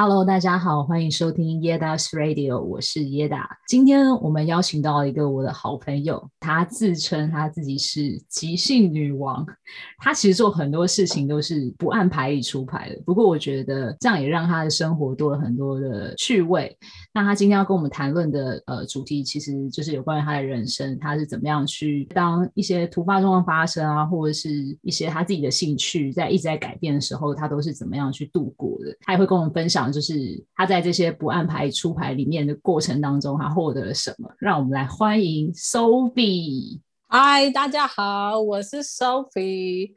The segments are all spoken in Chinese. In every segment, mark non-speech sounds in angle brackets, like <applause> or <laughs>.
Hello，大家好，欢迎收听 YEDA Radio，我是 Yeda。今天我们邀请到一个我的好朋友，她自称她自己是即兴女王。她其实做很多事情都是不按牌理出牌的，不过我觉得这样也让她的生活多了很多的趣味。那她今天要跟我们谈论的呃主题，其实就是有关于她的人生，她是怎么样去当一些突发状况发生啊，或者是一些她自己的兴趣在一直在改变的时候，她都是怎么样去度过的。她也会跟我们分享。就是他在这些不按牌出牌里面的过程当中，他获得了什么？让我们来欢迎 Sophie。嗨，大家好，我是 Sophie。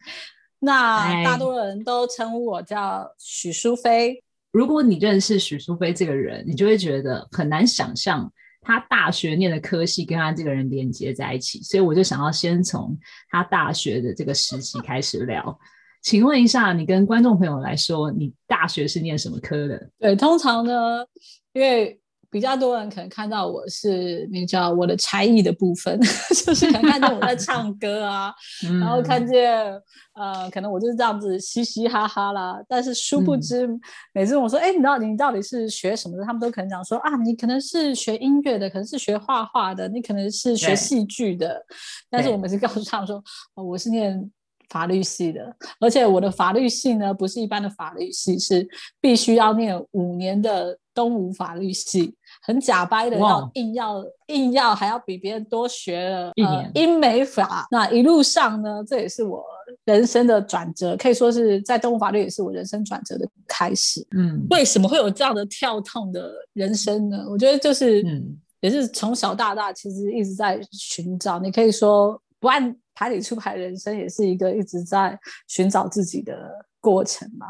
那大多人都称呼我叫许淑菲。如果你认识许淑菲这个人，你就会觉得很难想象他大学念的科系跟他这个人连接在一起。所以我就想要先从他大学的这个时期开始聊。请问一下，你跟观众朋友来说，你大学是念什么科的？对，通常呢，因为比较多人可能看到我是你知道我的才艺的部分，<laughs> 就是可能看见我在唱歌啊，<laughs> 然后看见呃，可能我就是这样子嘻嘻哈哈啦。但是殊不知，嗯、每次我说，哎，你到底你到底是学什么的？他们都可能讲说啊，你可能是学音乐的，可能是学画画的，你可能是学戏剧的。但是我每次告诉他们说，哦，我是念。法律系的，而且我的法律系呢，不是一般的法律系，是必须要念五年的东吴法律系，很假掰的要硬要硬要还要比别人多学了一年、呃、英美法。那一路上呢，这也是我人生的转折，可以说是在东吴法律也是我人生转折的开始。嗯，为什么会有这样的跳痛的人生呢？我觉得就是，嗯，也是从小到大其实一直在寻找。你可以说不按。牌里出牌，人生也是一个一直在寻找自己的过程嘛。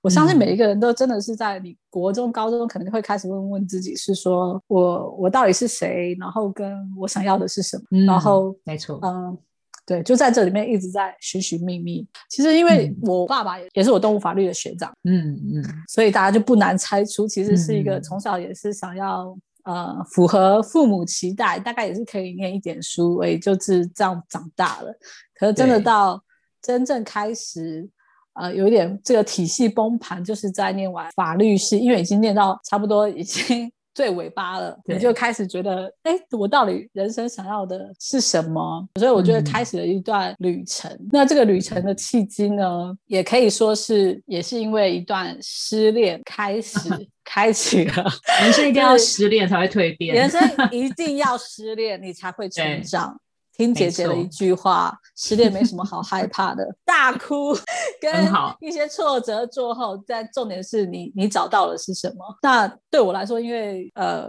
我相信每一个人都真的是在你国中、高中可能会开始问问自己，是说我我到底是谁，然后跟我想要的是什么。嗯、然后没错，嗯，对，就在这里面一直在寻寻觅觅。其实因为我爸爸也也是我动物法律的学长，嗯嗯，所以大家就不难猜出，其实是一个从小也是想要。呃，符合父母期待，大概也是可以念一点书，也，就是这样长大了。可是真的到真正开始，呃，有一点这个体系崩盘，就是在念完法律系，因为已经念到差不多已经。最尾巴了，你就开始觉得，哎，我到底人生想要的是什么？所以我觉得开始了一段旅程。嗯、那这个旅程的契机呢，也可以说是，也是因为一段失恋开始 <laughs> 开启了。人生一定要失恋才会蜕变，人生一定要失恋，你才会成长。听姐姐的一句话，<laughs> 失恋没什么好害怕的，大哭 <laughs> 跟一些挫折过后，但重点是你你找到了是什么？那对我来说，因为呃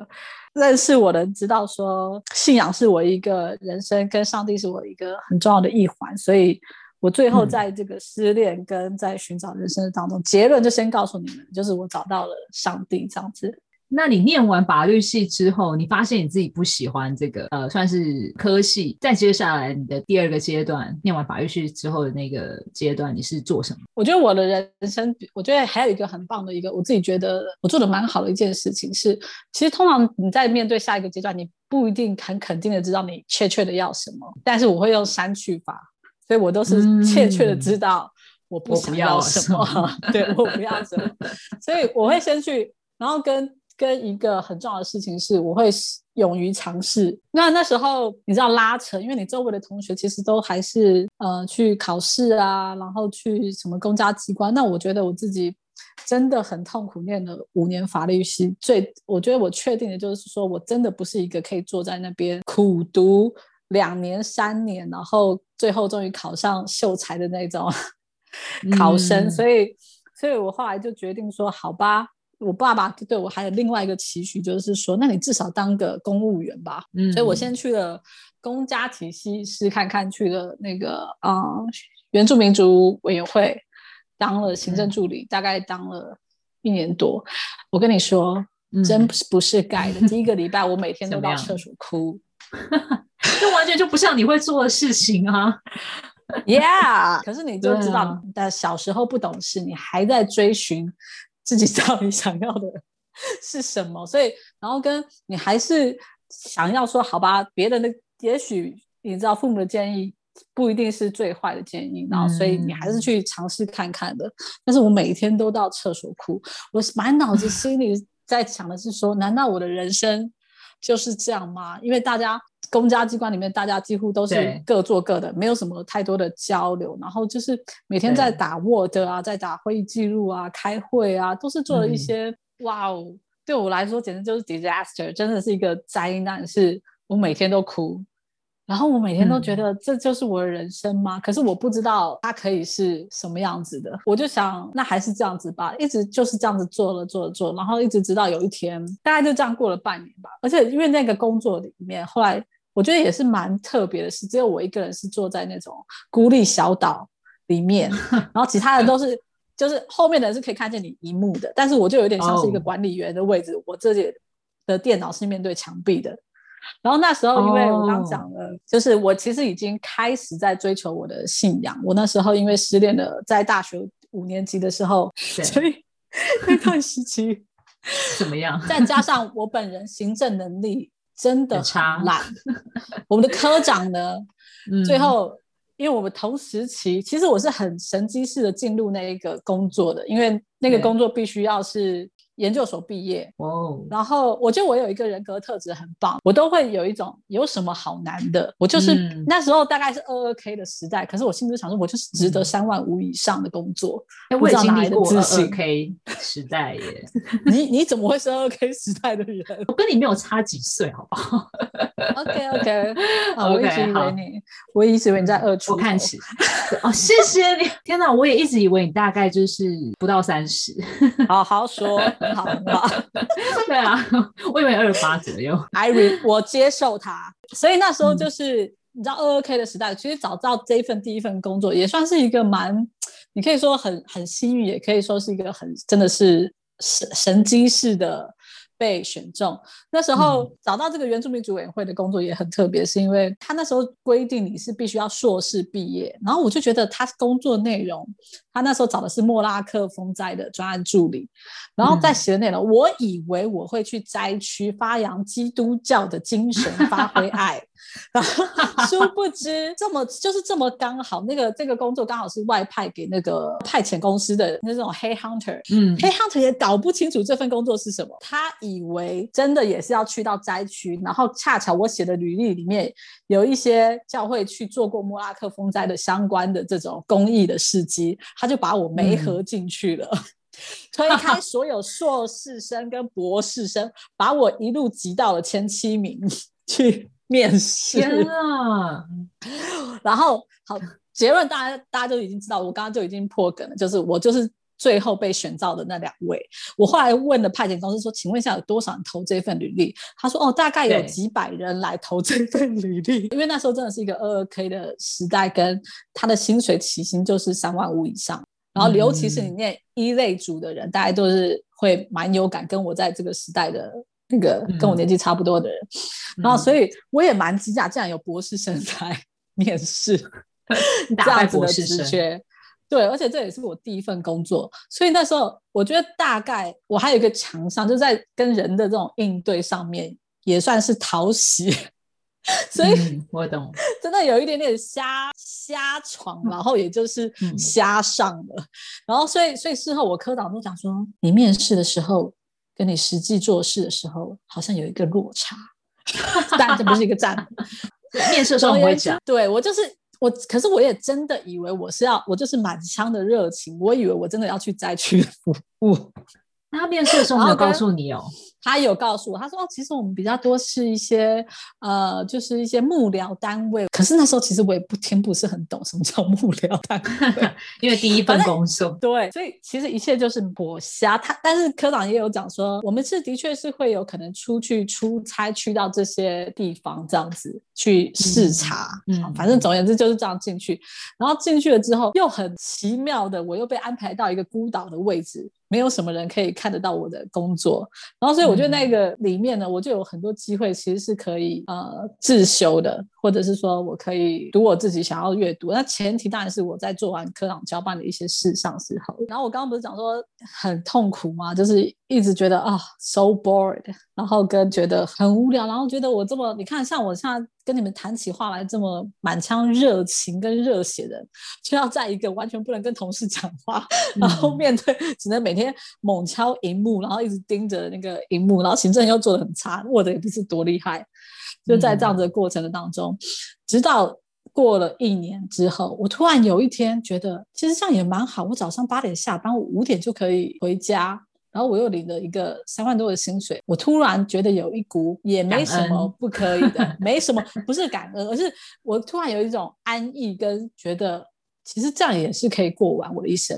认识我的人知道说，信仰是我一个人生跟上帝是我一个很重要的一环，所以我最后在这个失恋跟在寻找人生的当中，嗯、结论就先告诉你们，就是我找到了上帝这样子。那你念完法律系之后，你发现你自己不喜欢这个呃，算是科系。再接下来你的第二个阶段，念完法律系之后的那个阶段，你是做什么？我觉得我的人生，我觉得还有一个很棒的一个，我自己觉得我做的蛮好的一件事情是，其实通常你在面对下一个阶段，你不一定很肯定的知道你确切的要什么，但是我会用删去法，所以我都是确切的知道我不想要什么，嗯、<laughs> 对，我不要什么，所以我会先去，然后跟。跟一个很重要的事情是，我会勇于尝试。那那时候你知道拉扯，因为你周围的同学其实都还是呃去考试啊，然后去什么公家机关。那我觉得我自己真的很痛苦，念了五年法律系。最我觉得我确定的就是说，我真的不是一个可以坐在那边苦读两年三年，然后最后终于考上秀才的那种 <laughs> 考生。嗯、所以，所以我后来就决定说，好吧。我爸爸对我还有另外一个期许，就是说，那你至少当个公务员吧。嗯，所以我先去了公家体系试看看，去了那个啊、呃、原住民族委员会当了行政助理，嗯、大概当了一年多。我跟你说，嗯、真不是不是盖的。第一个礼拜，我每天都到厕所哭，<laughs> 这完全就不像你会做的事情啊。Yeah，可是你就知道，但小时候不懂事，你还在追寻。自己 <laughs> 到底想要的 <laughs> 是什么？所以，然后跟你还是想要说，好吧，别人的也许你知道父母的建议不一定是最坏的建议，然后所以你还是去尝试看看的。嗯、但是我每一天都到厕所哭，我满脑子 <laughs> 心里在想的是说，难道我的人生就是这样吗？因为大家公家机关里面，大家几乎都是各做各的，没有什么太多的交流，然后就是每天在打 Word 啊，在打会议记录啊，开会啊，都是做了一些、嗯、哇哦，对我来说简直就是 disaster，真的是一个灾难，是我每天都哭。然后我每天都觉得这就是我的人生吗？嗯、可是我不知道它可以是什么样子的。我就想，那还是这样子吧，一直就是这样子做了做了做，然后一直直到有一天，大概就这样过了半年吧。而且因为那个工作里面，后来我觉得也是蛮特别的是，只有我一个人是坐在那种孤立小岛里面，<laughs> 然后其他人都是就是后面的人是可以看见你一幕的，但是我就有点像是一个管理员的位置，哦、我自己的电脑是面对墙壁的。然后那时候，因为我刚讲了，oh. 就是我其实已经开始在追求我的信仰。我那时候因为失恋了，在大学五年级的时候，所以 <laughs> 那段时期怎么样？再加上我本人行政能力真的很烂，我们的科长呢，<laughs> 嗯、最后因为我们同时期，其实我是很神机式的进入那一个工作的，因为那个工作必须要是。研究所毕业，oh. 然后我觉得我有一个人格特质很棒，我都会有一种有什么好难的，我就是、嗯、那时候大概是二二 K 的时代，可是我心里想说，我就是值得三万五以上的工作。哎、嗯，我也经历过二二 K 时代耶，<laughs> 你你怎么会是二二 K 时代的人？<laughs> 我跟你没有差几岁，好不好？OK OK，<laughs> 好，我一直以为你，我一直以为你在二初，我看起哦，谢谢你，天哪，我也一直以为你大概就是不到三十，好好说。好吧，<laughs> 对啊，<laughs> 我以为二十八左右。<laughs> I re 我接受他，所以那时候就是、嗯、你知道二二 K 的时代，其实找到这一份第一份工作也算是一个蛮，你可以说很很幸运，也可以说是一个很真的是神神机式的。被选中，那时候找到这个原住民族委员会的工作也很特别，是因为他那时候规定你是必须要硕士毕业，然后我就觉得他工作内容，他那时候找的是莫拉克风灾的专案助理，然后在写的内容，我以为我会去灾区发扬基督教的精神，发挥爱。然后殊不知，这么就是这么刚好，那个这个工作刚好是外派给那个派遣公司的那种黑 hunter，嗯，黑 hunter 也搞不清楚这份工作是什么，他以为真的也是要去到灾区，然后恰巧我写的履历里面有一些教会去做过莫拉克风灾的相关的这种公益的事迹，他就把我没合进去了，嗯、<laughs> 推开 <laughs> 所有硕士生跟博士生，把我一路挤到了前七名 <laughs> 去。<laughs> 面试啊，<laughs> 然后好结论，大家大家都已经知道，我刚刚就已经破梗了，就是我就是最后被选召的那两位。我后来问了派遣公司说，请问一下有多少人投这份履历？他说哦，大概有几百人来投这份履历，<laughs> 因为那时候真的是一个二二 K 的时代，跟他的薪水起薪就是三万五以上，然后尤其是你念一类组的人，嗯、大家都是会蛮有感，跟我在这个时代的。那个跟我年纪差不多的人，嗯、然后所以我也蛮惊讶，竟然有博士生来 <laughs> 面试，这样子的职缺，对，而且这也是我第一份工作，所以那时候我觉得大概我还有一个强项，就在跟人的这种应对上面也算是讨喜，<laughs> 所以、嗯、我懂，<laughs> 真的有一点点瞎瞎闯，然后也就是瞎上了，嗯、然后所以所以事后我科长都讲说，你面试的时候。跟你实际做事的时候，好像有一个落差，但这不是一个赞。<laughs> 面试的时候我会讲，对我就是我，可是我也真的以为我是要，我就是满腔的热情，我以为我真的要去灾区服务。那他面试的时候 <laughs> 没有告诉你哦？他有告诉我，他说哦，其实我们比较多是一些呃，就是一些幕僚单位。可是那时候其实我也不听不是很懂什么叫幕僚单位，<laughs> 因为第一份工作。对，所以其实一切就是活瞎。他但是科长也有讲说，我们是的确是会有可能出去出差，去到这些地方这样子去视察。嗯，嗯，反正总而言之就是这样进去。然后进去了之后，又很奇妙的，我又被安排到一个孤岛的位置。没有什么人可以看得到我的工作，然后所以我觉得那个里面呢，嗯、我就有很多机会，其实是可以呃自修的，或者是说我可以读我自己想要阅读。那前提当然是我在做完科长交办的一些事上之后。然后我刚刚不是讲说很痛苦吗？就是一直觉得啊，so bored，然后跟觉得很无聊，然后觉得我这么，你看像我现在跟你们谈起话来这么满腔热情跟热血的，就要在一个完全不能跟同事讲话，然后面对只能每天猛敲荧幕，然后一直盯着那个荧幕，然后行政又做的很差，Word 也不是多厉害。就在这样子的过程的当中，嗯、直到过了一年之后，我突然有一天觉得，其实这样也蛮好。我早上八点下班，我五点就可以回家，然后我又领了一个三万多的薪水。我突然觉得有一股也没什么不可以的，<laughs> 没什么不是感恩，而是我突然有一种安逸跟觉得，其实这样也是可以过完我的一生。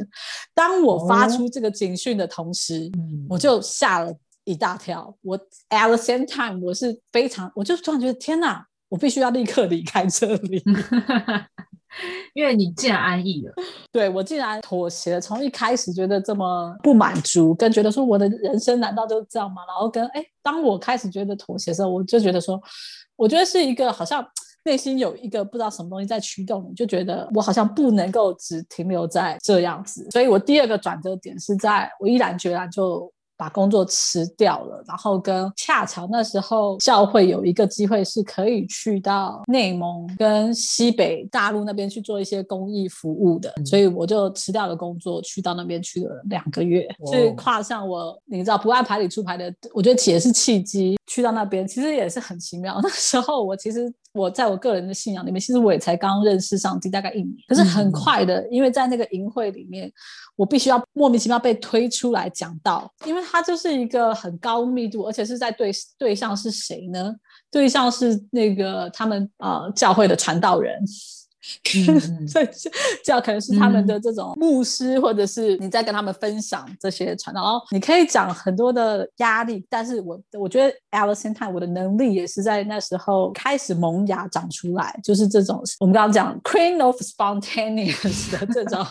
当我发出这个警讯的同时，哦、我就下了。一大条，我 at the same time，我是非常，我就突然觉得天哪，我必须要立刻离开这里，<laughs> 因为你既然安逸了，<laughs> 对，我竟然妥协了，从一开始觉得这么不满足，跟觉得说我的人生难道就这样吗？然后跟哎，当我开始觉得妥协的时候，我就觉得说，我觉得是一个好像内心有一个不知道什么东西在驱动你，就觉得我好像不能够只停留在这样子，所以我第二个转折点是在我毅然决然就。把工作辞掉了，然后跟恰巧那时候教会有一个机会是可以去到内蒙跟西北大陆那边去做一些公益服务的，嗯、所以我就辞掉了工作，去到那边去了两个月，哦、所以跨上我你知道不按牌理出牌的，我觉得也是契机，去到那边其实也是很奇妙。<laughs> 那时候我其实我在我个人的信仰里面，其实我也才刚认识上帝大概一年，可是很快的，嗯、因为在那个营会里面，我必须要莫名其妙被推出来讲道，因为。它就是一个很高密度，而且是在对对象是谁呢？对象是那个他们呃教会的传道人。<laughs> 所以这样可能是他们的这种牧师，或者是你在跟他们分享这些传道，然后你可以讲很多的压力，但是我我觉得 same time 我的能力也是在那时候开始萌芽长出来，就是这种我们刚刚讲 Queen of Spontaneous 的这种，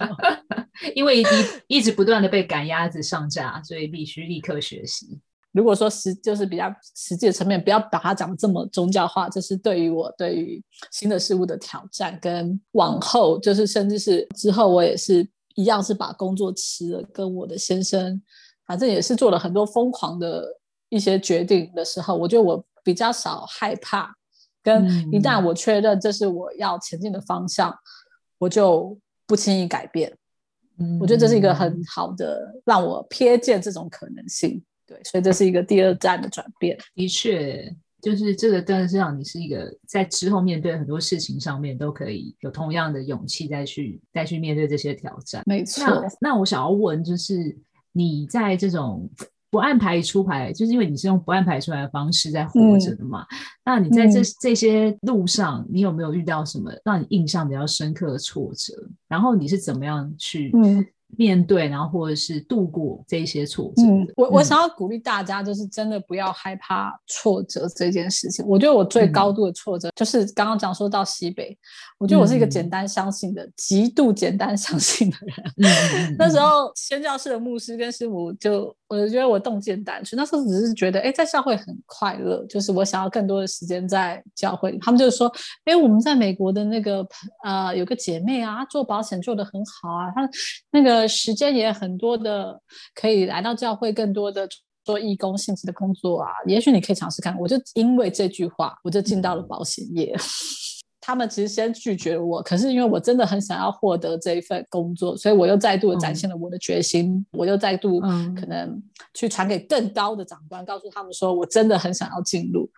<laughs> 因为一一直不断的被赶鸭子上架，所以必须立刻学习。如果说实就是比较实际的层面，不要把它讲得这么宗教化，这是对于我对于新的事物的挑战，跟往后就是甚至是之后，我也是一样是把工作辞了，跟我的先生，反正也是做了很多疯狂的一些决定的时候，我觉得我比较少害怕，跟一旦我确认这是我要前进的方向，我就不轻易改变。嗯，我觉得这是一个很好的让我瞥见这种可能性。对，所以这是一个第二站的转变。的确，就是这个，真的是让你是一个在之后面对很多事情上面都可以有同样的勇气再去再去面对这些挑战。没错。那，那我想要问，就是你在这种不按牌出牌，就是因为你是用不按牌出牌的方式在活着的嘛？嗯、那你在这、嗯、这些路上，你有没有遇到什么让你印象比较深刻的挫折？然后你是怎么样去？嗯面对，然后或者是度过这些挫折。嗯，我我想要鼓励大家，就是真的不要害怕挫折这件事情。我觉得我最高度的挫折，就是刚刚讲说到西北，嗯、我觉得我是一个简单相信的、嗯、极度简单相信的人。嗯、那时候宣教士的牧师跟师母就。我就觉得我动机很单纯，那时候只是觉得，哎，在教会很快乐，就是我想要更多的时间在教会。他们就说，哎，我们在美国的那个呃，有个姐妹啊，做保险做得很好啊，她那个时间也很多的，可以来到教会，更多的做义工性质的工作啊。也许你可以尝试看。我就因为这句话，我就进到了保险业。<laughs> 他们其实先拒绝了我，可是因为我真的很想要获得这一份工作，所以我又再度的展现了我的决心。嗯、我又再度可能去传给更高的长官，嗯、告诉他们说我真的很想要进入。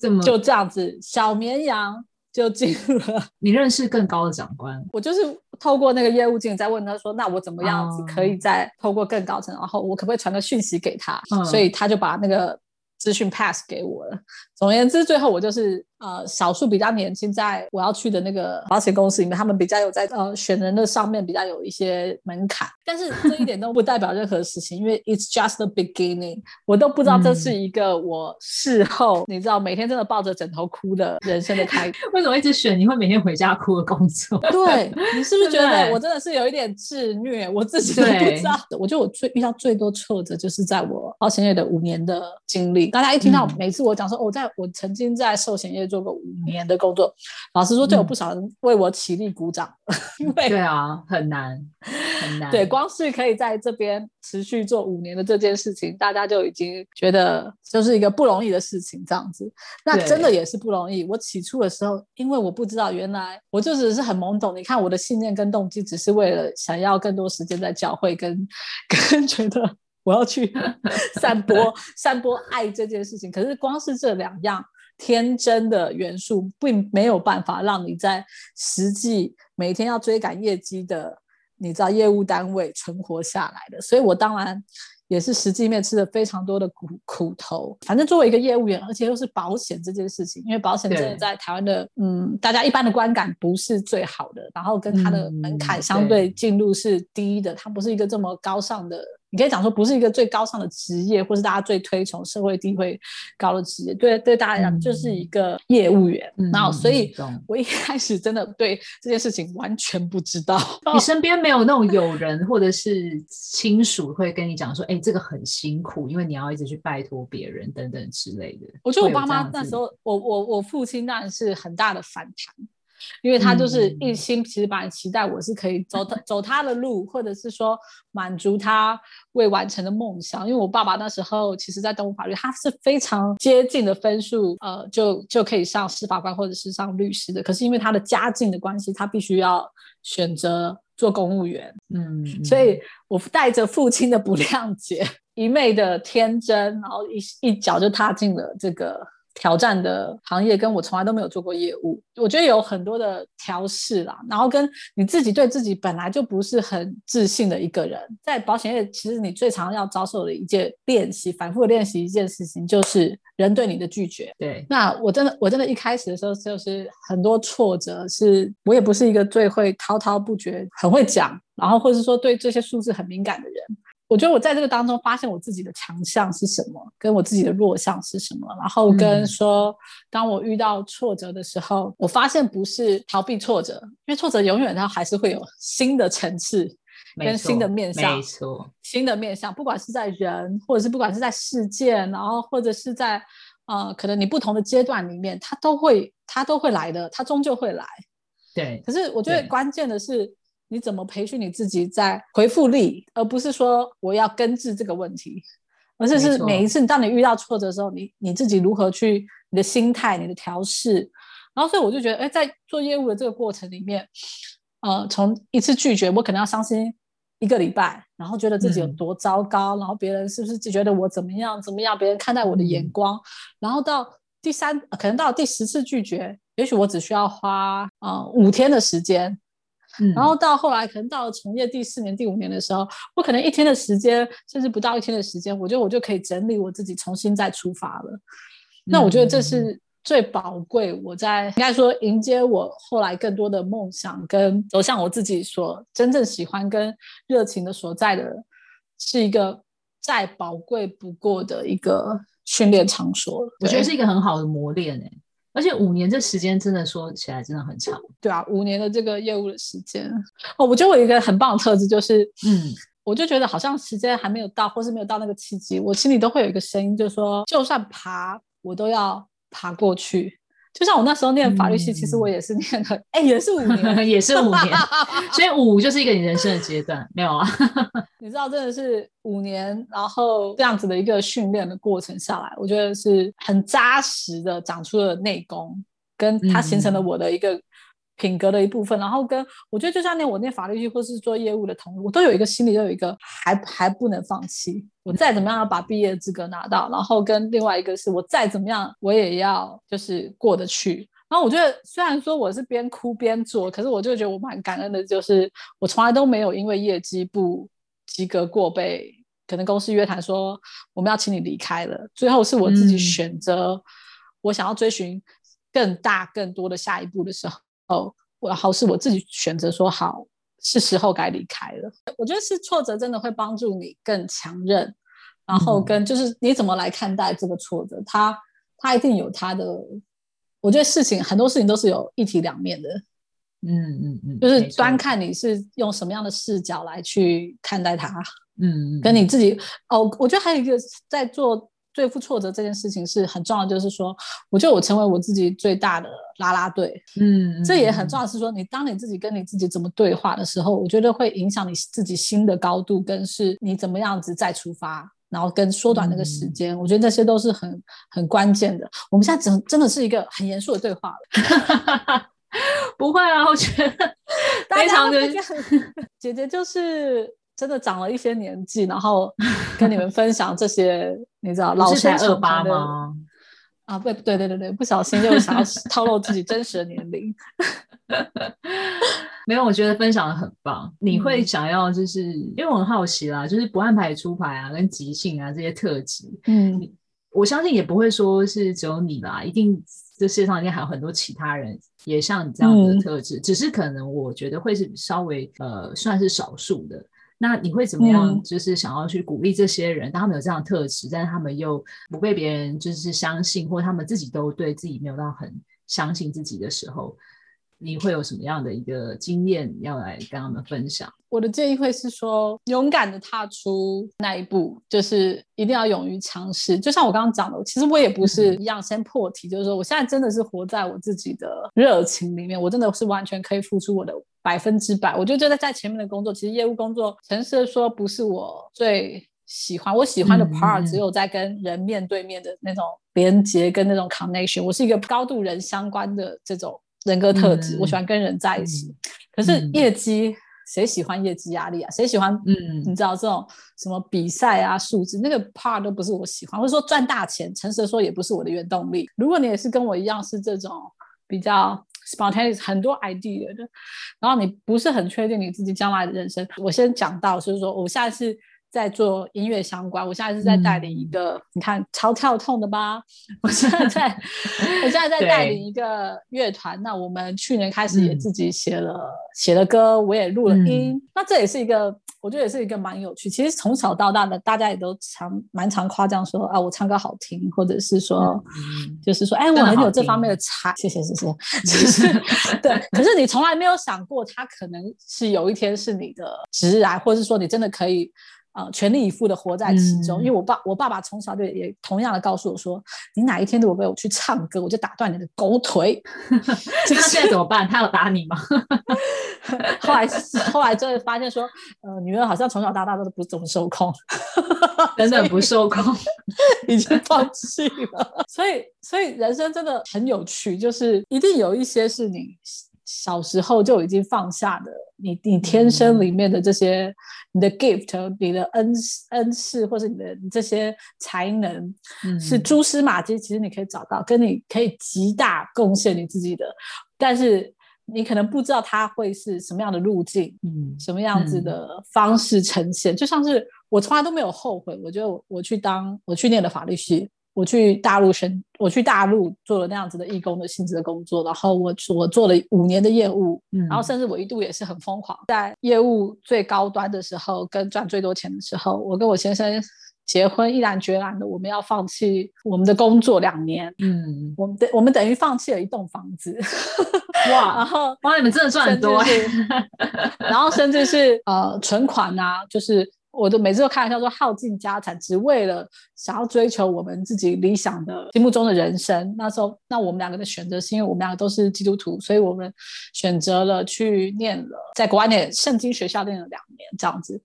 这么就这样子，小绵羊就进入了。<laughs> 你认识更高的长官？我就是透过那个业务经理在问他说：“那我怎么样子可以再透过更高层？嗯、然后我可不可以传个讯息给他？”嗯、所以他就把那个资讯 pass 给我了。总而言之，最后我就是。呃，少数比较年轻，在我要去的那个保险公司里面，他们比较有在呃选人的上面比较有一些门槛，但是这一点都不代表任何事情，因为 it's just the beginning，我都不知道这是一个我事后、嗯、你知道每天真的抱着枕头哭的人生的开。<laughs> 为什么一直选你会每天回家哭的工作？对，你是不是 <laughs> 觉得我真的是有一点自虐？我自己都不知道。对我觉得我最遇到最多挫折就是在我保险业的五年的经历。大家一听到每次我讲说，我、嗯哦、在我曾经在寿险业。业做个五年的工作，老实说，就有不少人为我起立鼓掌。<laughs> 因为对啊，很难，很难。对，光是可以在这边持续做五年的这件事情，大家就已经觉得就是一个不容易的事情，这样子。那真的也是不容易。我起初的时候，因为我不知道，原来我就只是很懵懂。你看，我的信念跟动机，只是为了想要更多时间在教会跟，跟跟觉得。我要去 <laughs> 散播 <laughs> 散播爱这件事情，可是光是这两样天真的元素，并没有办法让你在实际每天要追赶业绩的，你知道业务单位存活下来的。所以我当然也是实际面吃了非常多的苦苦头。反正作为一个业务员，而且又是保险这件事情，因为保险真的在台湾的，嗯，大家一般的观感不是最好的，然后跟它的门槛相对进入是低的，它不是一个这么高尚的。你可以讲说，不是一个最高尚的职业，或是大家最推崇、社会地位高的职业。对，对大家来讲，就是一个业务员。嗯、然后，所以我一开始真的对这件事情完全不知道。你身边没有那种友人或者是亲属会跟你讲说：“哎、欸，这个很辛苦，因为你要一直去拜托别人等等之类的。”我觉得我爸妈那时候，我我我父亲当然是很大的反弹。因为他就是一心其实把你期待我是可以走他走他的路，或者是说满足他未完成的梦想。因为我爸爸那时候其实，在东吴法律，他是非常接近的分数，呃，就就可以上司法官或者是上律师的。可是因为他的家境的关系，他必须要选择做公务员。嗯，所以我带着父亲的不谅解，一昧的天真，然后一一脚就踏进了这个。挑战的行业，跟我从来都没有做过业务，我觉得有很多的调试啦。然后跟你自己对自己本来就不是很自信的一个人，在保险业，其实你最常要遭受的一件练习，反复练习一件事情，就是人对你的拒绝。对，那我真的，我真的一开始的时候，就是很多挫折，是我也不是一个最会滔滔不绝、很会讲，然后或者是说对这些数字很敏感的人。我觉得我在这个当中发现我自己的强项是什么，跟我自己的弱项是什么，然后跟说，当我遇到挫折的时候，我发现不是逃避挫折，因为挫折永远它还是会有新的层次跟新的面向，没错，新的面向，不管是在人，或者是不管是在事件，然后或者是在呃，可能你不同的阶段里面，它都会它都会来的，它终究会来。对，可是我觉得关键的是。你怎么培训你自己在回复力，而不是说我要根治这个问题，而是是每一次当你遇到挫折的时候，你你自己如何去你的心态、你的调试，然后所以我就觉得，哎，在做业务的这个过程里面，呃，从一次拒绝，我可能要伤心一个礼拜，然后觉得自己有多糟糕，嗯、然后别人是不是就觉得我怎么样怎么样，别人看待我的眼光，嗯、然后到第三，可能到第十次拒绝，也许我只需要花呃五天的时间。然后到后来，可能到了从业第四年、第五年的时候，我可能一天的时间，甚至不到一天的时间，我觉得我就可以整理我自己，重新再出发了。那我觉得这是最宝贵。我在应该说迎接我后来更多的梦想，跟走向我自己所真正喜欢跟热情的所在的，是一个再宝贵不过的一个训练场所。我觉得是一个很好的磨练诶、欸。而且五年这时间真的说起来真的很长，对啊，五年的这个业务的时间哦，我觉得我有一个很棒的特质就是，嗯，我就觉得好像时间还没有到，或是没有到那个契机，我心里都会有一个声音，就是说，就算爬，我都要爬过去。就像我那时候念法律系，嗯、其实我也是念了，哎，也是五年，<laughs> 也是五年，所以五就是一个你人生的阶段，没有啊？<laughs> 你知道，真的是五年，然后这样子的一个训练的过程下来，我觉得是很扎实的，长出了内功，跟它形成了我的一个。品格的一部分，然后跟我觉得，就像念我念法律系或是做业务的同，我都有一个心里都有一个还还不能放弃。我再怎么样要把毕业资格拿到，然后跟另外一个是我再怎么样我也要就是过得去。然后我觉得虽然说我是边哭边做，可是我就觉得我蛮感恩的，就是我从来都没有因为业绩不及格过被可能公司约谈说我们要请你离开了。最后是我自己选择，我想要追寻更大更多的下一步的时候。哦，我好是我自己选择说好，是时候该离开了。我觉得是挫折真的会帮助你更强韧，然后跟就是你怎么来看待这个挫折，它它一定有它的。我觉得事情很多事情都是有一体两面的，嗯嗯嗯，嗯就是端看你是用什么样的视角来去看待它，嗯，跟你自己哦，我觉得还有一个在做对付挫折这件事情是很重要，就是说，我觉得我成为我自己最大的拉拉队，嗯，这也很重要。是说，你当你自己跟你自己怎么对话的时候，我觉得会影响你自己新的高度，跟是你怎么样子再出发，然后跟缩短那个时间，嗯、我觉得这些都是很很关键的。我们现在真真的是一个很严肃的对话了，<laughs> 不会啊，我觉得非常的 <laughs> 姐姐就是。真的长了一些年纪，然后 <laughs> 跟你们分享这些，你知道老生常谈的吗？啊，不，对对对对，不小心又想要 <laughs> 透露自己真实的年龄。<laughs> 没有，我觉得分享的很棒。你会想要，就是、嗯、因为我很好奇啦，就是不按牌出牌啊，跟即兴啊这些特质，嗯，我相信也不会说是只有你啦，一定这世界上应该还有很多其他人也像你这样的特质，嗯、只是可能我觉得会是稍微呃算是少数的。那你会怎么样？就是想要去鼓励这些人，嗯、当他们有这样的特质，但是他们又不被别人就是相信，或者他们自己都对自己没有到很相信自己的时候。你会有什么样的一个经验要来跟他们分享？我的建议会是说，勇敢的踏出那一步，就是一定要勇于尝试。就像我刚刚讲的，其实我也不是一样先破题，嗯、就是说我现在真的是活在我自己的热情里面，我真的是完全可以付出我的百分之百。我就觉得在在前面的工作，其实业务工作，诚实的说，不是我最喜欢。我喜欢的 part 只有在跟人面对面的那种连接跟那种 connection。我是一个高度人相关的这种。人格特质，嗯、我喜欢跟人在一起。嗯、可是业绩，嗯、谁喜欢业绩压力啊？谁喜欢？嗯，你知道这种什么比赛啊、数字那个 part 都不是我喜欢。或者说赚大钱，诚实的说也不是我的原动力。如果你也是跟我一样是这种比较 spontaneous、很多 idea 的，然后你不是很确定你自己将来的人生，我先讲到，就是说我下次。在做音乐相关，我现在是在带领一个，嗯、你看超跳痛的吧？我现在在，我现在在带领一个乐团。那我们去年开始也自己写了、嗯、写了歌，我也录了音。嗯、那这也是一个，我觉得也是一个蛮有趣。其实从小到大的，大家也都常蛮常夸奖说啊，我唱歌好听，或者是说，嗯、就是说，哎，我很有这方面的才。谢谢谢谢。就是对，可是你从来没有想过，他可能是有一天是你的职来，或者是说你真的可以。呃，全力以赴的活在其中，嗯、因为我爸，我爸爸从小就也同样的告诉我说，你哪一天如果被我去唱歌，我就打断你的狗腿。<laughs> 就是、那现在怎么办？他要打你吗？<laughs> 后来，后来就会发现说，呃，女儿好像从小到大都不怎么受控，真的不受控，已经放弃了。<laughs> 所以，所以人生真的很有趣，就是一定有一些是你小时候就已经放下的。你你天生里面的这些，嗯、你的 gift，你的恩恩赐，或者你的你这些才能，嗯、是蛛丝马迹，其实你可以找到，跟你可以极大贡献你自己的，但是你可能不知道它会是什么样的路径，嗯，什么样子的方式呈现，嗯、就像是我从来都没有后悔，我觉得我去当我去念了法律系。我去大陆生，我去大陆做了那样子的义工的性质的工作，然后我我做了五年的业务，嗯，然后甚至我一度也是很疯狂，在业务最高端的时候，跟赚最多钱的时候，我跟我先生结婚，毅然决然的我们要放弃我们的工作两年，嗯，我们等我们等于放弃了一栋房子，哇，然后哇，你们真的赚很多，然后甚至是呃存款啊，就是。我都每次都开玩笑说耗尽家产，只为了想要追求我们自己理想的心目中的人生。那时候，那我们两个的选择是因为我们两个都是基督徒，所以我们选择了去念了，在国外念圣经学校念了两年这样子。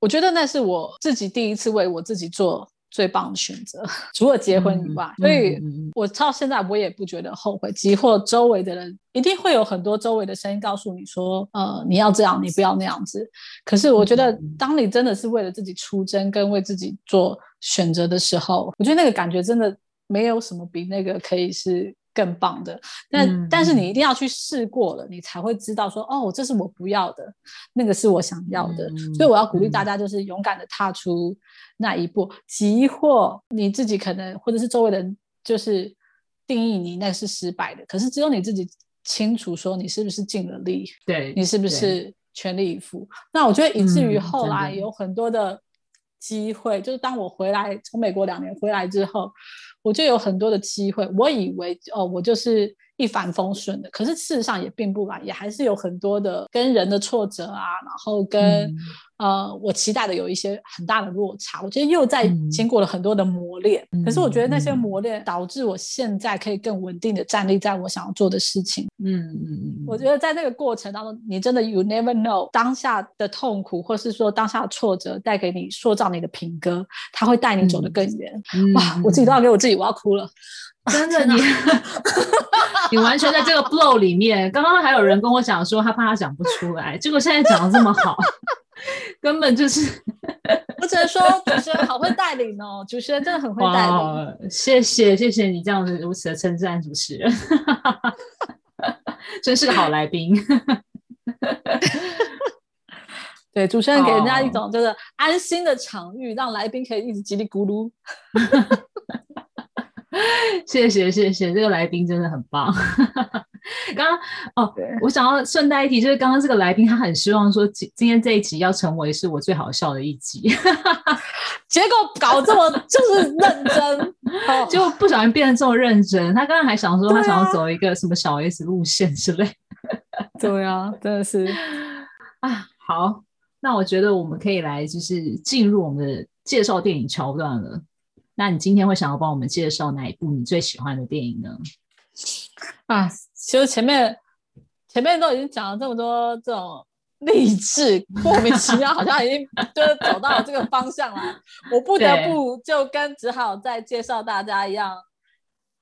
我觉得那是我自己第一次为我自己做。最棒的选择，<laughs> 除了结婚以外，嗯、所以我到现在我也不觉得后悔。即或周围的人一定会有很多周围的声音告诉你说，呃，你要这样，你不要那样子。可是我觉得，当你真的是为了自己出征，跟为自己做选择的时候，我觉得那个感觉真的没有什么比那个可以是。更棒的，但、嗯、但是你一定要去试过了，你才会知道说，哦，这是我不要的，那个是我想要的。嗯、所以我要鼓励大家，就是勇敢的踏出那一步。即或你自己可能，或者是周围人，就是定义你那是失败的，可是只有你自己清楚说，你是不是尽了力，对，你是不是全力以赴。那我觉得，以至于后来有很多的机会，嗯、就是当我回来从美国两年回来之后。我就有很多的机会，我以为哦，我就是一帆风顺的，可是事实上也并不然，也还是有很多的跟人的挫折啊，然后跟、嗯、呃我期待的有一些很大的落差。我觉得又在经过了很多的磨练，嗯、可是我觉得那些磨练导致我现在可以更稳定的站立在我想要做的事情。嗯嗯嗯，我觉得在那个过程当中，你真的 you never know 当下的痛苦，或是说当下的挫折带给你塑造你的品格，它会带你走得更远。嗯、哇，我自己都要给我自己，我要哭了。<laughs> 真的，你 <laughs> 你完全在这个 blow 里面。刚刚还有人跟我讲说，他怕他讲不出来，结果现在讲的这么好，<laughs> 根本就是。我只能说，主持人好会带领哦，主持人真的很会带领。谢谢，谢谢你这样子如此的称赞，主持人，真是个好来宾。对，主持人给人家一种就是安心的场域，让来宾可以一直叽里咕噜。<laughs> 谢谢谢谢，这个来宾真的很棒。刚刚哦，对我想要顺带一提，就是刚刚这个来宾他很希望说今今天这一集要成为是我最好笑的一集，<laughs> 结果搞这么就是认真，<laughs> 就不小心变得这么认真。他刚刚还想说他想要走一个什么小 S 路线之类。对啊，真的是啊。好，那我觉得我们可以来就是进入我们的介绍电影桥段了。那你今天会想要帮我们介绍哪一部你最喜欢的电影呢？啊，其实前面前面都已经讲了这么多这种励志，莫名其妙好像已经就是走到了这个方向了。我不得不就跟只好再介绍大家一样，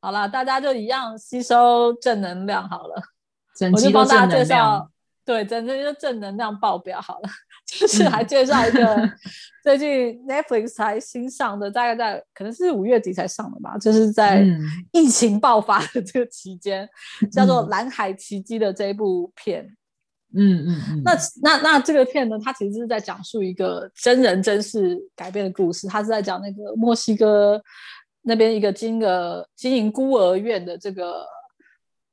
好了，大家就一样吸收正能量好了。整集都正能量。对，整个就正能量爆表好了，<laughs> 就是还介绍一个 <laughs> 最近 Netflix 才新上的，大概在可能是五月底才上的吧，就是在疫情爆发的这个期间，嗯、叫做《蓝海奇迹》的这一部片。嗯嗯嗯。那那那这个片呢，它其实是在讲述一个真人真事改编的故事，它是在讲那个墨西哥那边一个经个经营孤儿院的这个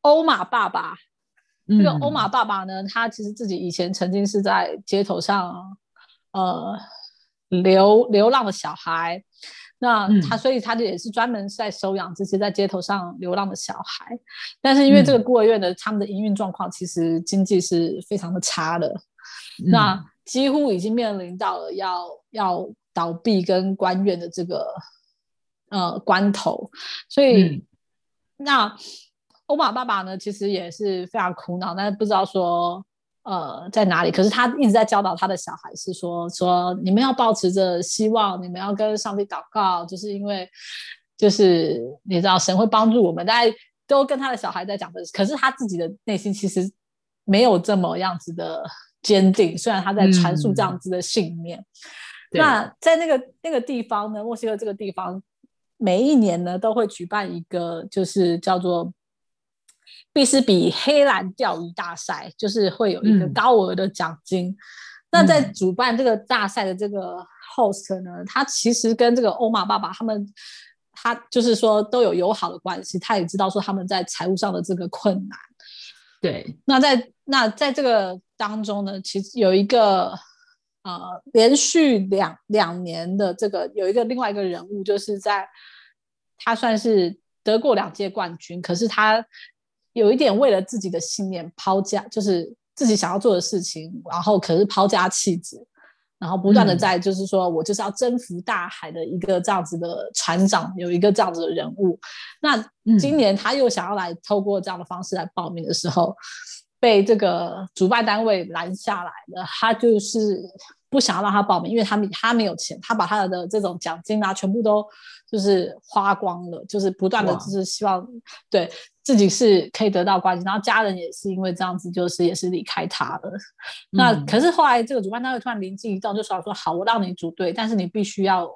欧马爸爸。这个欧玛爸爸呢，他其实自己以前曾经是在街头上，呃，流流浪的小孩。那他所以他就也是专门在收养这些在街头上流浪的小孩。但是因为这个孤儿院的他们的营运状况其实经济是非常的差的，那几乎已经面临到了要要倒闭跟关院的这个呃关头。所以那。欧玛爸爸呢，其实也是非常苦恼，但是不知道说，呃，在哪里。可是他一直在教导他的小孩，是说说你们要保持着希望，你们要跟上帝祷告，就是因为，就是你知道神会帮助我们。大家都跟他的小孩在讲的，可是他自己的内心其实没有这么样子的坚定。虽然他在传述这样子的信念。嗯、那在那个那个地方呢，墨西哥这个地方，每一年呢都会举办一个，就是叫做。必斯比黑蓝钓鱼大赛，就是会有一个高额的奖金。嗯、那在主办这个大赛的这个 host 呢，嗯、他其实跟这个欧玛爸爸他们，他就是说都有友好的关系。他也知道说他们在财务上的这个困难。对，那在那在这个当中呢，其实有一个呃连续两两年的这个有一个另外一个人物，就是在他算是得过两届冠军，可是他。有一点为了自己的信念抛家，就是自己想要做的事情，然后可是抛家弃子，然后不断的在就是说我就是要征服大海的一个这样子的船长，有一个这样子的人物。那今年他又想要来透过这样的方式来报名的时候，被这个主办单位拦下来了。他就是不想要让他报名，因为他他没有钱，他把他的这种奖金啊全部都就是花光了，就是不断的就是希望对。自己是可以得到关心，然后家人也是因为这样子，就是也是离开他了。嗯、那可是后来这个主办单位突然灵机一动，就说说好，我让你组队，但是你必须要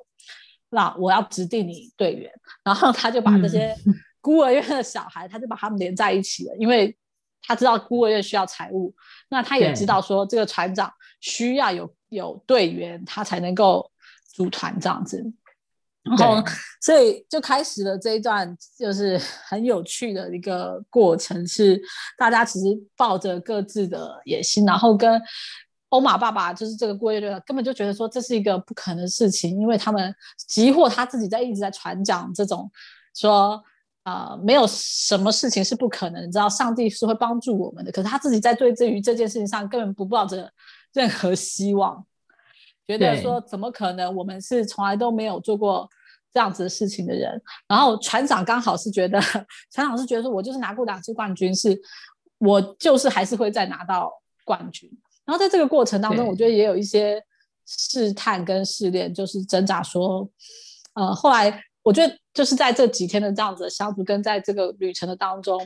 让我要指定你队员。然后他就把这些孤儿院的小孩，嗯、他就把他们连在一起了，因为他知道孤儿院需要财务，那他也知道说这个船长需要有有队员，他才能够组团这样子。然后，所以就开始了这一段，就是 <laughs> 很有趣的一个过程。是大家其实抱着各自的野心，然后跟欧马爸爸，就是这个孤儿院根本就觉得说这是一个不可能的事情，因为他们急祸他自己在一直在传讲这种说，啊、呃，没有什么事情是不可能，你知道，上帝是会帮助我们的。可是他自己在对于这件事情上根本不抱着任何希望，觉得说怎么可能？我们是从来都没有做过这样子的事情的人。然后船长刚好是觉得，<laughs> 船长是觉得说，我就是拿过两次冠军，是我就是还是会再拿到冠军。然后在这个过程当中，我觉得也有一些试探跟试炼，就是挣扎说，呃，后来。我觉得就是在这几天的这样子的相处，跟在这个旅程的当中，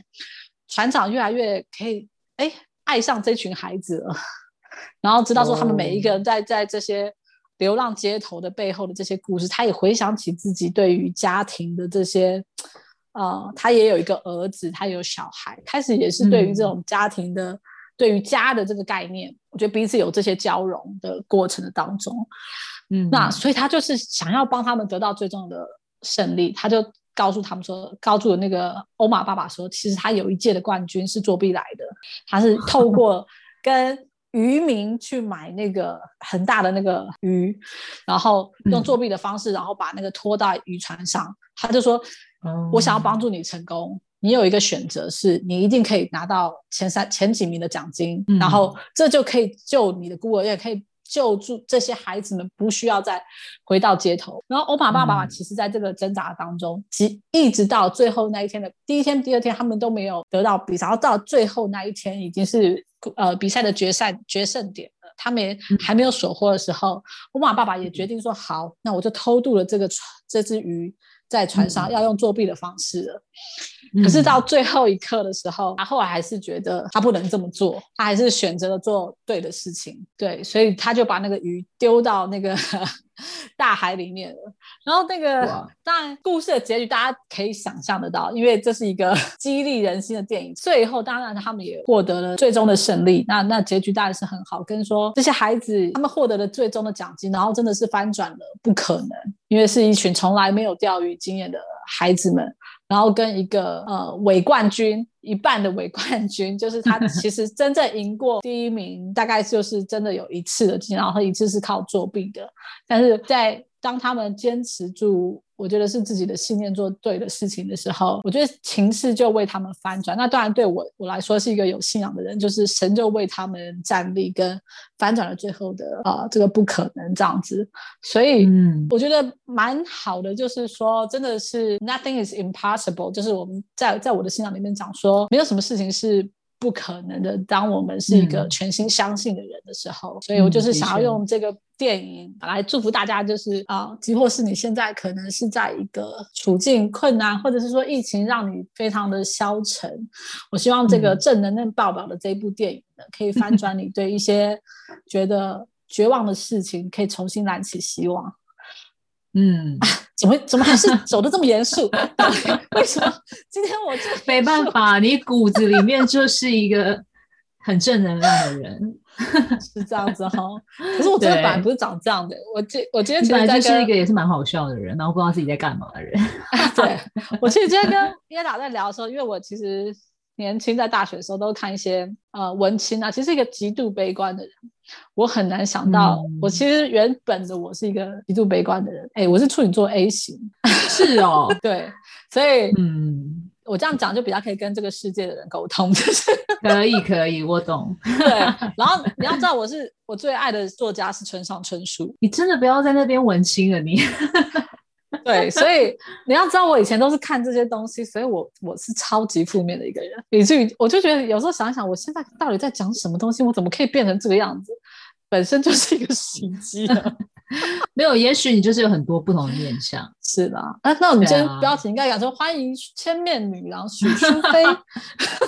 船长越来越可以哎爱上这群孩子了，然后知道说他们每一个人在在这些流浪街头的背后的这些故事，他也回想起自己对于家庭的这些，呃，他也有一个儿子，他有小孩，开始也是对于这种家庭的、嗯、对于家的这个概念，我觉得彼此有这些交融的过程的当中，嗯，那所以他就是想要帮他们得到最终的。胜利，他就告诉他们说，告诉那个欧玛爸爸说，其实他有一届的冠军是作弊来的，他是透过 <laughs> 跟渔民去买那个很大的那个鱼，然后用作弊的方式，然后把那个拖到渔船上。嗯、他就说，我想要帮助你成功，你有一个选择，是你一定可以拿到前三前几名的奖金，嗯、然后这就可以救你的孤儿，也可以。救助这些孩子们不需要再回到街头。然后欧巴爸爸其实在这个挣扎当中，即、嗯、一直到最后那一天的第一天、第二天，他们都没有得到比赛。然后到最后那一天，已经是呃比赛的决赛决胜点了，他们也还没有收获的时候，欧玛爸爸也决定说：“好，那我就偷渡了这个这只鱼。”在船上要用作弊的方式了，嗯、可是到最后一刻的时候，他后来还是觉得他不能这么做，他还是选择了做对的事情。对，所以他就把那个鱼丢到那个大海里面了。然后那个当然故事的结局大家可以想象得到，因为这是一个 <laughs> 激励人心的电影。最后当然他们也获得了最终的胜利。那那结局当然是很好，跟说这些孩子他们获得了最终的奖金，然后真的是翻转了不可能。因为是一群从来没有钓鱼经验的孩子们，然后跟一个呃伪冠军，一半的伪冠军，就是他其实真正赢过第一名，大概就是真的有一次的经验，然后一次是靠作弊的，但是在当他们坚持住。我觉得是自己的信念做对的事情的时候，我觉得情势就为他们翻转。那当然对我我来说是一个有信仰的人，就是神就为他们站立跟翻转了最后的啊、呃、这个不可能这样子。所以嗯，我觉得蛮好的，就是说真的是 nothing is impossible，就是我们在在我的信仰里面讲说，没有什么事情是。不可能的。当我们是一个全心相信的人的时候，嗯、所以我就是想要用这个电影来祝福大家，就是啊，即或是你现在可能是在一个处境困难，或者是说疫情让你非常的消沉，我希望这个正能量爆表的这一部电影呢，可以翻 <laughs> 转你对一些觉得绝望的事情，可以重新燃起希望。嗯。<laughs> 怎么怎么还是走的这么严肃？<laughs> 为什么今天我就没办法？你骨子里面就是一个很正能量的人，<laughs> 是这样子哈。可是我真的本来不是长这样的。我今我今天其实是一个也是蛮好笑的人，然后不知道自己在干嘛的人。<laughs> 对，我其实今天跟 <laughs> 耶达在聊的时候，因为我其实年轻在大学的时候都看一些呃文青啊，其实是一个极度悲观的人。我很难想到，嗯、我其实原本的我是一个极度悲观的人。哎，我是处女座 A 型，是哦，对，所以，嗯，我这样讲就比较可以跟这个世界的人沟通，<laughs> 就是可以，可以，我懂。<laughs> 对，然后你要知道，我是我最爱的作家是村上春树。你真的不要在那边文青了，你。<laughs> 对，所以你要知道，我以前都是看这些东西，所以我我是超级负面的一个人，以至于我就觉得有时候想想，我现在到底在讲什么东西？我怎么可以变成这个样子？本身就是一个奇迹啊！<laughs> 没有，也许你就是有很多不同的面相，是吧？啊，那我们今天标题应该讲说，欢迎千面女郎许淑菲。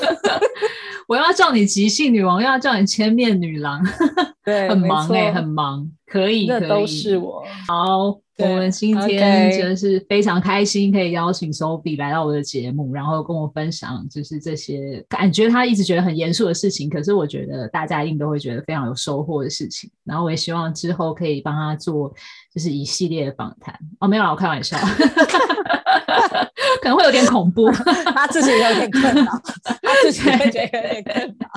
<laughs> 我要叫你即兴女王，又要叫你千面女郎，<laughs> 对，很忙哎、欸，很忙，可以，那都是我。好。我们今天就是非常开心，可以邀请 Sophie 来到我的节目，然后跟我分享就是这些感觉他一直觉得很严肃的事情，可是我觉得大家一定都会觉得非常有收获的事情。然后我也希望之后可以帮他做就是一系列的访谈。哦，没有啦，我开玩笑，<laughs> 可能会有点恐怖，<laughs> 他自己有点困扰，<laughs> 他自己会觉得有点困扰。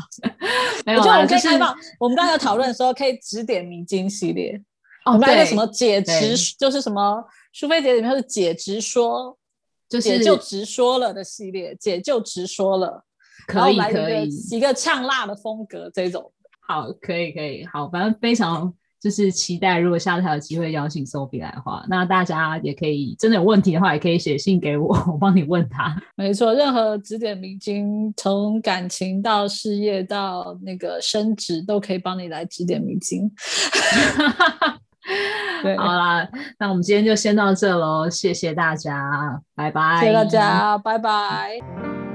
没有，我觉得我们可以开放，就是、我们刚才讨论说可以指点迷津系列。哦，我们来个什么解直，就是什么淑菲姐里面是解直说，就是姐就直说了的系列，解就直说了，可以可以一个呛辣的风格这种。好，可以可以，好，反正非常。就是期待，如果下次还有机会邀请 Sophie 来的话，那大家也可以真的有问题的话，也可以写信给我，<laughs> 我帮你问他。没错，任何指点迷津，从感情到事业到那个升职，都可以帮你来指点迷津。<laughs> 对，好啦，那我们今天就先到这喽，谢谢大家，拜拜。谢谢大家，拜拜。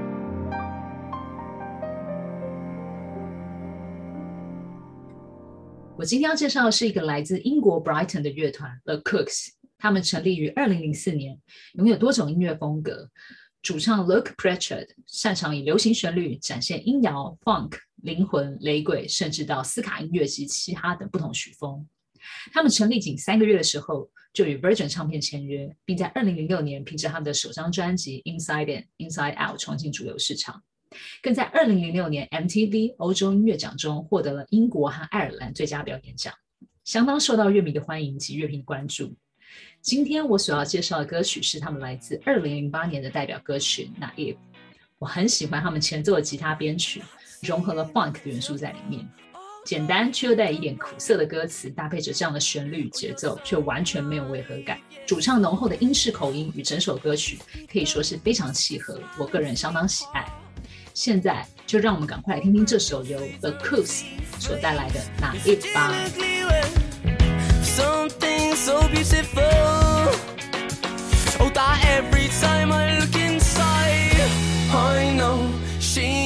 我今天要介绍的是一个来自英国 Brighton 的乐团 The Cooks，他们成立于二零零四年，拥有多种音乐风格。主唱 Luke Pritchard 擅长以流行旋律展现音摇、Funk、灵魂、雷鬼，甚至到斯卡音乐及其他等不同曲风。他们成立仅三个月的时候，就与 Virgin 唱片签约，并在二零零六年凭着他们的首张专辑 Inside In Inside Out 闯进主流市场。更在二零零六年 MTV 欧洲音乐奖中获得了英国和爱尔兰最佳表演奖，相当受到乐迷的欢迎及乐评关注。今天我所要介绍的歌曲是他们来自二零零八年的代表歌曲《Naive》，我很喜欢他们前奏的吉他编曲，融合了 Funk 的元素在里面，简单却又带一点苦涩的歌词，搭配着这样的旋律节奏，却完全没有违和感。主唱浓厚的英式口音与整首歌曲可以说是非常契合，我个人相当喜爱。现在就让我们赶快来听听这首由 the c o o s 所带来的哪一首吧 something so beautiful oh that every time i look inside i know she